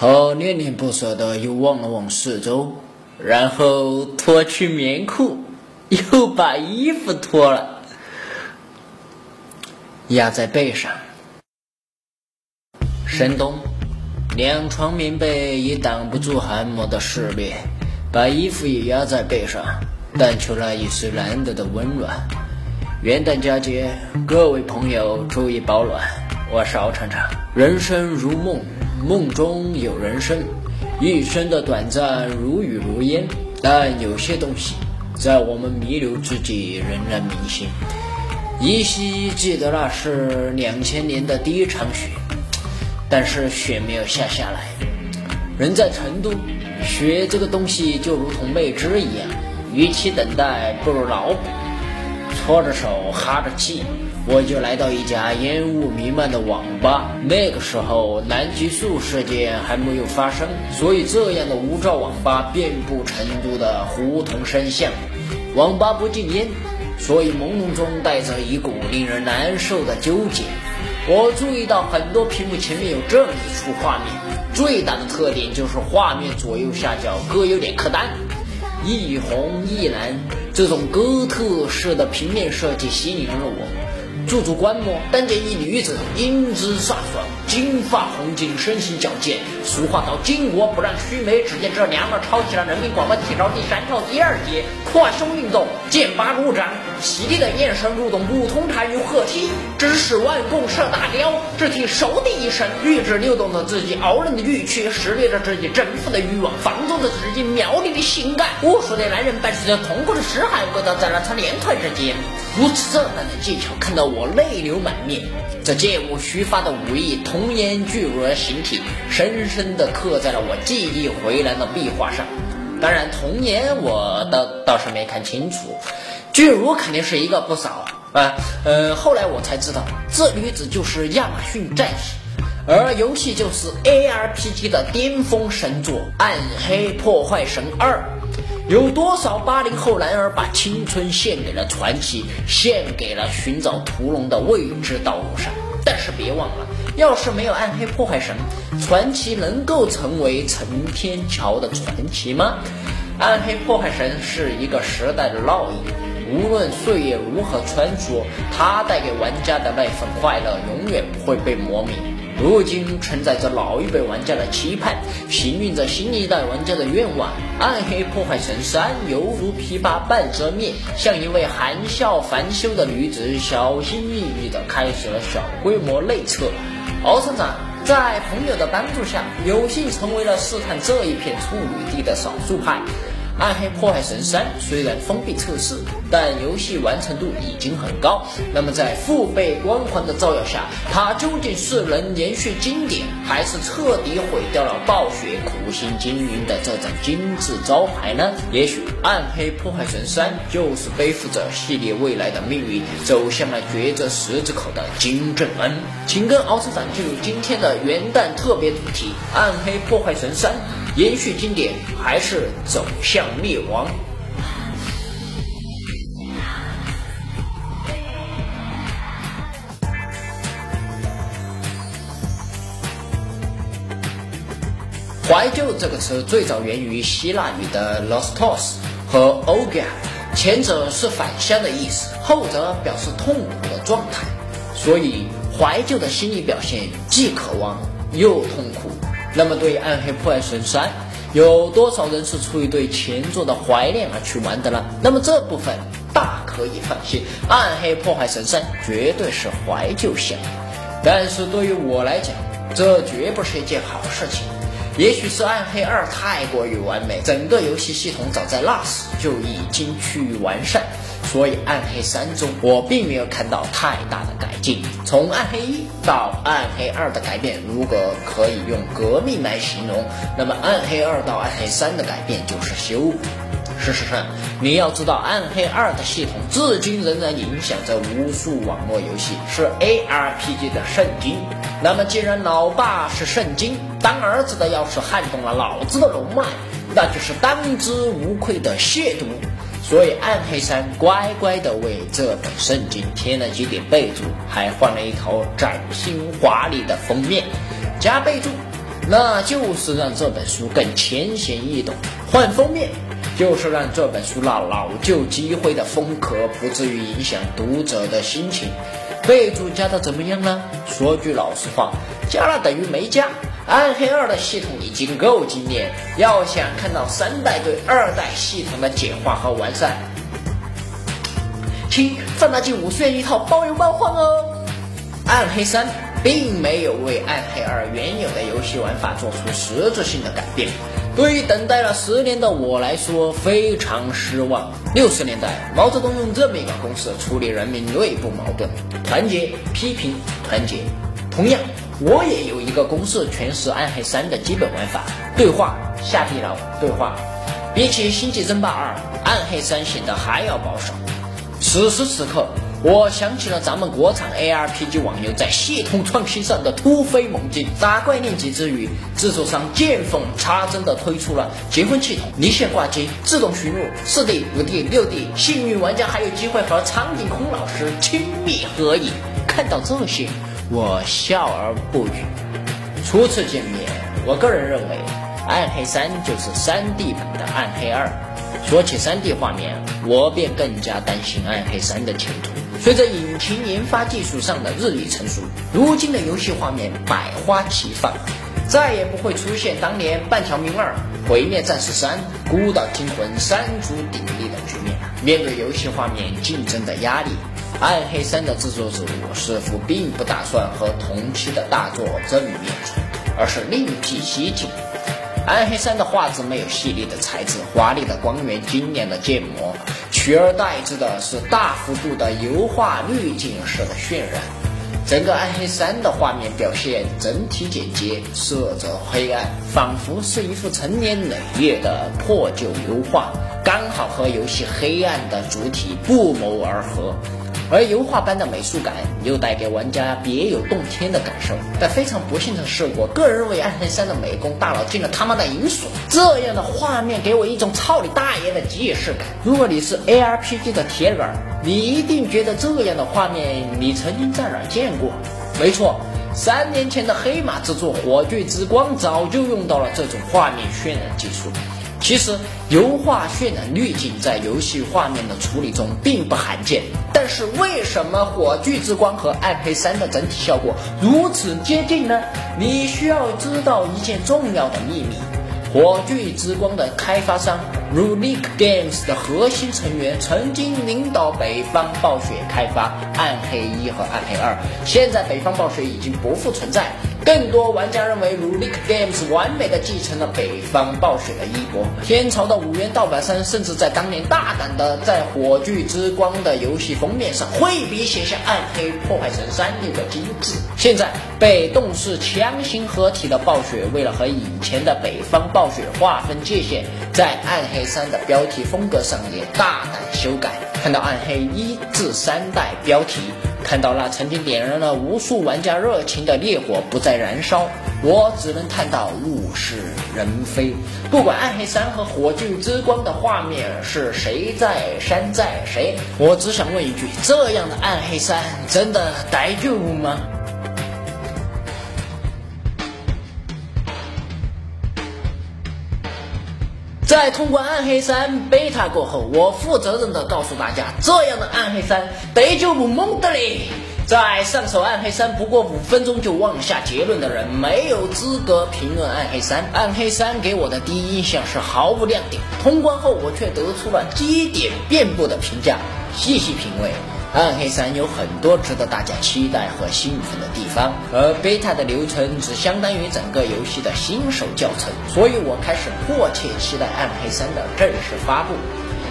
他恋恋不舍的又望了望四周，然后脱去棉裤，又把衣服脱了，压在背上。深冬，两床棉被也挡不住寒魔的撕裂，把衣服也压在背上，但求那一丝难得的温暖。元旦佳节，各位朋友注意保暖。我是敖厂长，人生如梦。梦中有人生，一生的短暂如雨如烟，但有些东西在我们弥留之际仍然铭心。依稀记得那是两千年的第一场雪，但是雪没有下下来。人在成都，雪这个东西就如同未知一样，与其等待，不如脑补。搓着手，哈着气。我就来到一家烟雾弥漫的网吧。那个时候，南极速事件还没有发生，所以这样的无照网吧遍布成都的胡同深巷。网吧不禁烟，所以朦胧中带着一股令人难受的纠结。我注意到很多屏幕前面有这么一处画面，最大的特点就是画面左右下角各有两颗蛋，一红一蓝，这种哥特式的平面设计吸引了我。驻足观摩，但见一女子英姿飒爽，金发红巾，身形矫健。俗话道：“巾帼不让须眉。”只见这娘们抄起了人民广播体操第三套第二节，跨胸运动，剑拔弩张，犀利的眼神如同普通弹与合体，只使万弓射大雕。只听嗖的一声，玉指扭动着自己傲人的玉躯，撕裂着自己征服的欲望，放纵着自己妙丽的性感。无数的男人伴随着痛苦的嘶喊，跪倒在了他两腿之间。如此这般的技巧，看到我泪流满面。这剑舞虚发的武艺同，童颜巨乳的形体，深深地刻在了我记忆回廊的壁画上。当然，童颜我倒倒是没看清楚，巨乳肯定是一个不少啊。呃，后来我才知道，这女子就是亚马逊战士，而游戏就是 ARPG 的巅峰神作《暗黑破坏神二》。有多少八零后男儿把青春献给了传奇，献给了寻找屠龙的未知道路上？但是别忘了，要是没有暗黑破坏神，传奇能够成为陈天桥的传奇吗？暗黑破坏神是一个时代的烙印，无论岁月如何穿梭，它带给玩家的那份快乐永远不会被磨灭。如今承载着老一辈玩家的期盼，幸运着新一代玩家的愿望。暗黑破坏神三犹如琵琶半遮面，像一位含笑繁休的女子，小心翼翼地开始了小规模内测。敖厂长在朋友的帮助下，有幸成为了试探这一片处女地的少数派。暗黑破坏神三虽然封闭测试，但游戏完成度已经很高。那么在父辈光环的照耀下，它究竟是能延续经典，还是彻底毁掉了暴雪苦心经营的这张金字招牌呢？也许暗黑破坏神三就是背负着系列未来的命运，走向了抉择十字口的金正恩。请跟敖厂长进入今天的元旦特别主题：暗黑破坏神三。延续经典还是走向灭亡？怀旧这个词最早源于希腊语的 nostos 和 ogia，前者是返乡的意思，后者表示痛苦的状态。所以怀旧的心理表现既渴望又痛苦。那么，对于《暗黑破坏神三》，有多少人是出于对前作的怀念而去玩的呢？那么这部分大可以放心，《暗黑破坏神三》绝对是怀旧向。但是对于我来讲，这绝不是一件好事情。也许是暗黑二太过于完美，整个游戏系统早在那时就已经趋于完善，所以暗黑三中我并没有看到太大的改进。从暗黑一到暗黑二的改变，如果可以用革命来形容，那么暗黑二到暗黑三的改变就是修补。事实上，你要知道，暗黑二的系统至今仍然影响着无数网络游戏，是 ARPG 的圣经。那么，既然老爸是圣经，当儿子的要是撼动了老子的龙脉，那就是当之无愧的亵渎。所以，暗黑三乖乖的为这本圣经添了几点备注，还换了一套崭新华丽的封面。加备注，那就是让这本书更浅显易懂；换封面。就是让这本书那老旧积灰的风格不至于影响读者的心情。备注加的怎么样呢？说句老实话，加了等于没加。暗黑二的系统已经够经典，要想看到三代对二代系统的简化和完善，请放大镜五十元一套，包邮包换哦。暗黑三并没有为暗黑二原有的游戏玩法做出实质性的改变。对于等待了十年的我来说，非常失望。六十年代，毛泽东用这么一个公式处理人民内部矛盾：团结、批评、团结。同样，我也有一个公式诠释《暗黑三》的基本玩法：对话、下地牢、对话。比起《星际争霸二》，《暗黑三》显得还要保守。此时此刻。我想起了咱们国产 ARPG 网游在系统创新上的突飞猛进。打怪练级之余，制作商见缝插针地推出了结婚系统、离线挂机、自动寻路、四 D、五 D、六 D，幸运玩家还有机会和苍井空老师亲密合影。看到这些，我笑而不语。初次见面，我个人认为，《暗黑三》就是 3D 版的《暗黑二》。说起 3D 画面，我便更加担心《暗黑三》的前途。随着引擎研发技术上的日益成熟，如今的游戏画面百花齐放，再也不会出现当年《半条命二》《毁灭战士三》《孤岛惊魂》三足鼎立的局面。面对游戏画面竞争的压力，《暗黑三》的制作组似乎并不打算和同期的大作正面冲突，而是另辟蹊径。暗黑三的画质没有细腻的材质、华丽的光源、精良的建模，取而代之的是大幅度的油画滤镜式的渲染。整个暗黑三的画面表现整体简洁，色泽黑暗，仿佛是一幅成年累月的破旧油画，刚好和游戏黑暗的主体不谋而合。而油画般的美术感又带给玩家别有洞天的感受，但非常不幸的是，我个人认为《暗黑三》的美工大佬进了他妈的银锁，这样的画面给我一种操你大爷的即视感。如果你是 ARPG 的铁杆，你一定觉得这样的画面你曾经在哪见过？没错，三年前的黑马之作《火炬之光》早就用到了这种画面渲染技术。其实，油画渲染滤镜在游戏画面的处理中并不罕见。但是，为什么《火炬之光》和《暗黑三》的整体效果如此接近呢？你需要知道一件重要的秘密：《火炬之光》的开发商 Runic Games 的核心成员曾经领导北方暴雪开发《暗黑一》和《暗黑二》，现在北方暴雪已经不复存在。更多玩家认为 r u l i c Games 完美的继承了北方暴雪的衣钵。天朝的五元盗版商甚至在当年大胆的在《火炬之光》的游戏封面上挥笔写下“暗黑破坏神三”六个金字。现在被动视强行合体的暴雪，为了和以前的北方暴雪划分界限，在《暗黑三》的标题风格上也大胆修改。看到“暗黑一至三代”标题。看到那曾经点燃了无数玩家热情的烈火不再燃烧，我只能叹到物是人非。不管暗黑三和火炬之光的画面是谁在山寨谁，我只想问一句：这样的暗黑三真的待救吗？在通关暗黑三 beta 过后，我负责任的告诉大家，这样的暗黑三得就不蒙的嘞。在上手暗黑三不过五分钟就妄下结论的人，没有资格评论暗黑三。暗黑三给我的第一印象是毫无亮点，通关后我却得出了基点遍布的评价。细细品味，暗黑三有很多值得大家期待和兴奋的地方，而 beta 的流程只相当于整个游戏的新手教程，所以我开始迫切期待暗黑三的正式发布。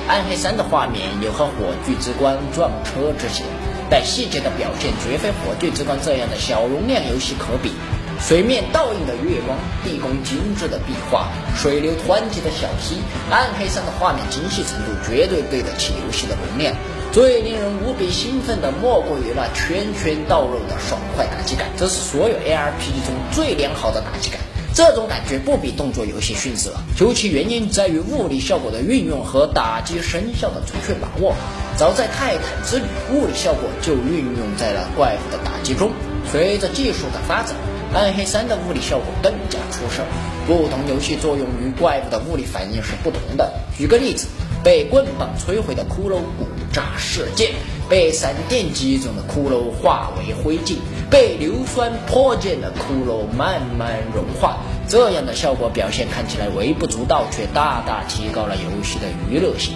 暗黑三的画面有和火炬之光撞车之嫌，但细节的表现绝非火炬之光这样的小容量游戏可比。水面倒映的月光，地宫精致的壁画，水流湍急的小溪，暗黑三的画面精细程度绝对对得起游戏的容量。最令人无比兴奋的，莫过于那拳拳到肉的爽快打击感，这是所有 ARPG 中最良好的打击感。这种感觉不比动作游戏逊色，究其原因在于物理效果的运用和打击声效的准确把握。早在泰坦之旅，物理效果就运用在了怪物的打击中。随着技术的发展，暗黑三的物理效果更加出色。不同游戏作用于怪物的物理反应是不同的。举个例子。被棍棒摧毁的骷髅骨大世界，被闪电击中的骷髅化为灰烬，被硫酸泼溅的骷髅慢慢融化。这样的效果表现看起来微不足道，却大大提高了游戏的娱乐性。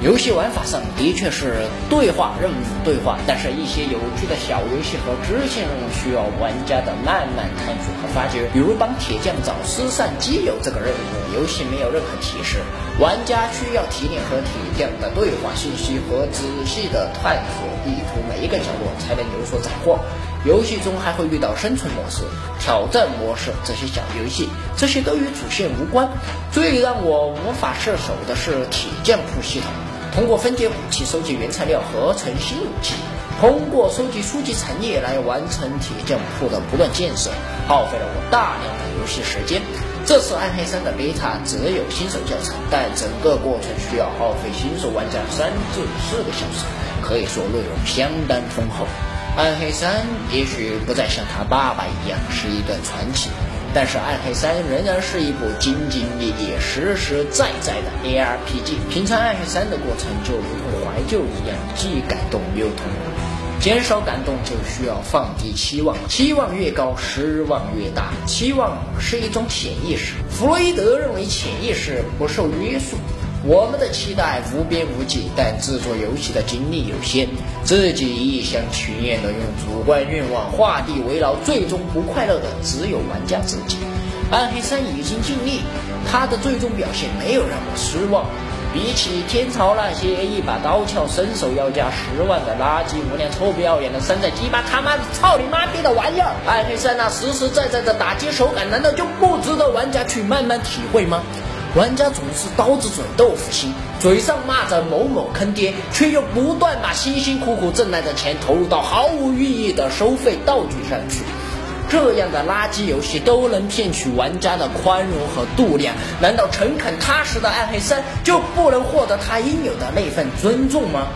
游戏玩法上的确是对话任务对话，但是一些有趣的小游戏和支线任务需要玩家的慢慢探索和发掘。比如帮铁匠找失散基友这个任务，游戏没有任何提示，玩家需要提炼和铁匠的对话信息和仔细的探索地图每一个角落，才能有所斩获。游戏中还会遇到生存模式、挑战模式这些小游戏，这些都与主线无关。最让我无法射手的是铁匠铺系统。通过分解武器、收集原材料、合成新武器，通过收集书籍产业来完成铁匠铺的不断建设，耗费了我大量的游戏时间。这次暗黑三的 beta 只有新手教程，但整个过程需要耗费新手玩家三至四个小时，可以说内容相当丰厚。暗黑三也许不再像他爸爸一样是一段传奇。但是《暗黑三》仍然是一部兢兢业业、实实在在的 ARPG。平常《暗黑三》的过程就如同怀旧一样，既感动又痛苦。减少感动就需要放低期望，期望越高，失望越大。期望是一种潜意识，弗洛伊德认为潜意识不受约束。我们的期待无边无际，但制作游戏的精力有限，自己一厢情愿的用主观愿望画地为牢，最终不快乐的只有玩家自己。暗黑三已经尽力，他的最终表现没有让我失望。比起天朝那些一把刀鞘伸手要价十万的垃圾无良臭不要脸的山寨鸡巴他妈的操你妈逼的玩意儿，暗黑三那实实在在的打击手感，难道就不值得玩家去慢慢体会吗？玩家总是刀子嘴豆腐心，嘴上骂着某某坑爹，却又不断把辛辛苦苦挣来的钱投入到毫无意义的收费道具上去。这样的垃圾游戏都能骗取玩家的宽容和度量，难道诚恳踏实的暗黑三就不能获得他应有的那份尊重吗？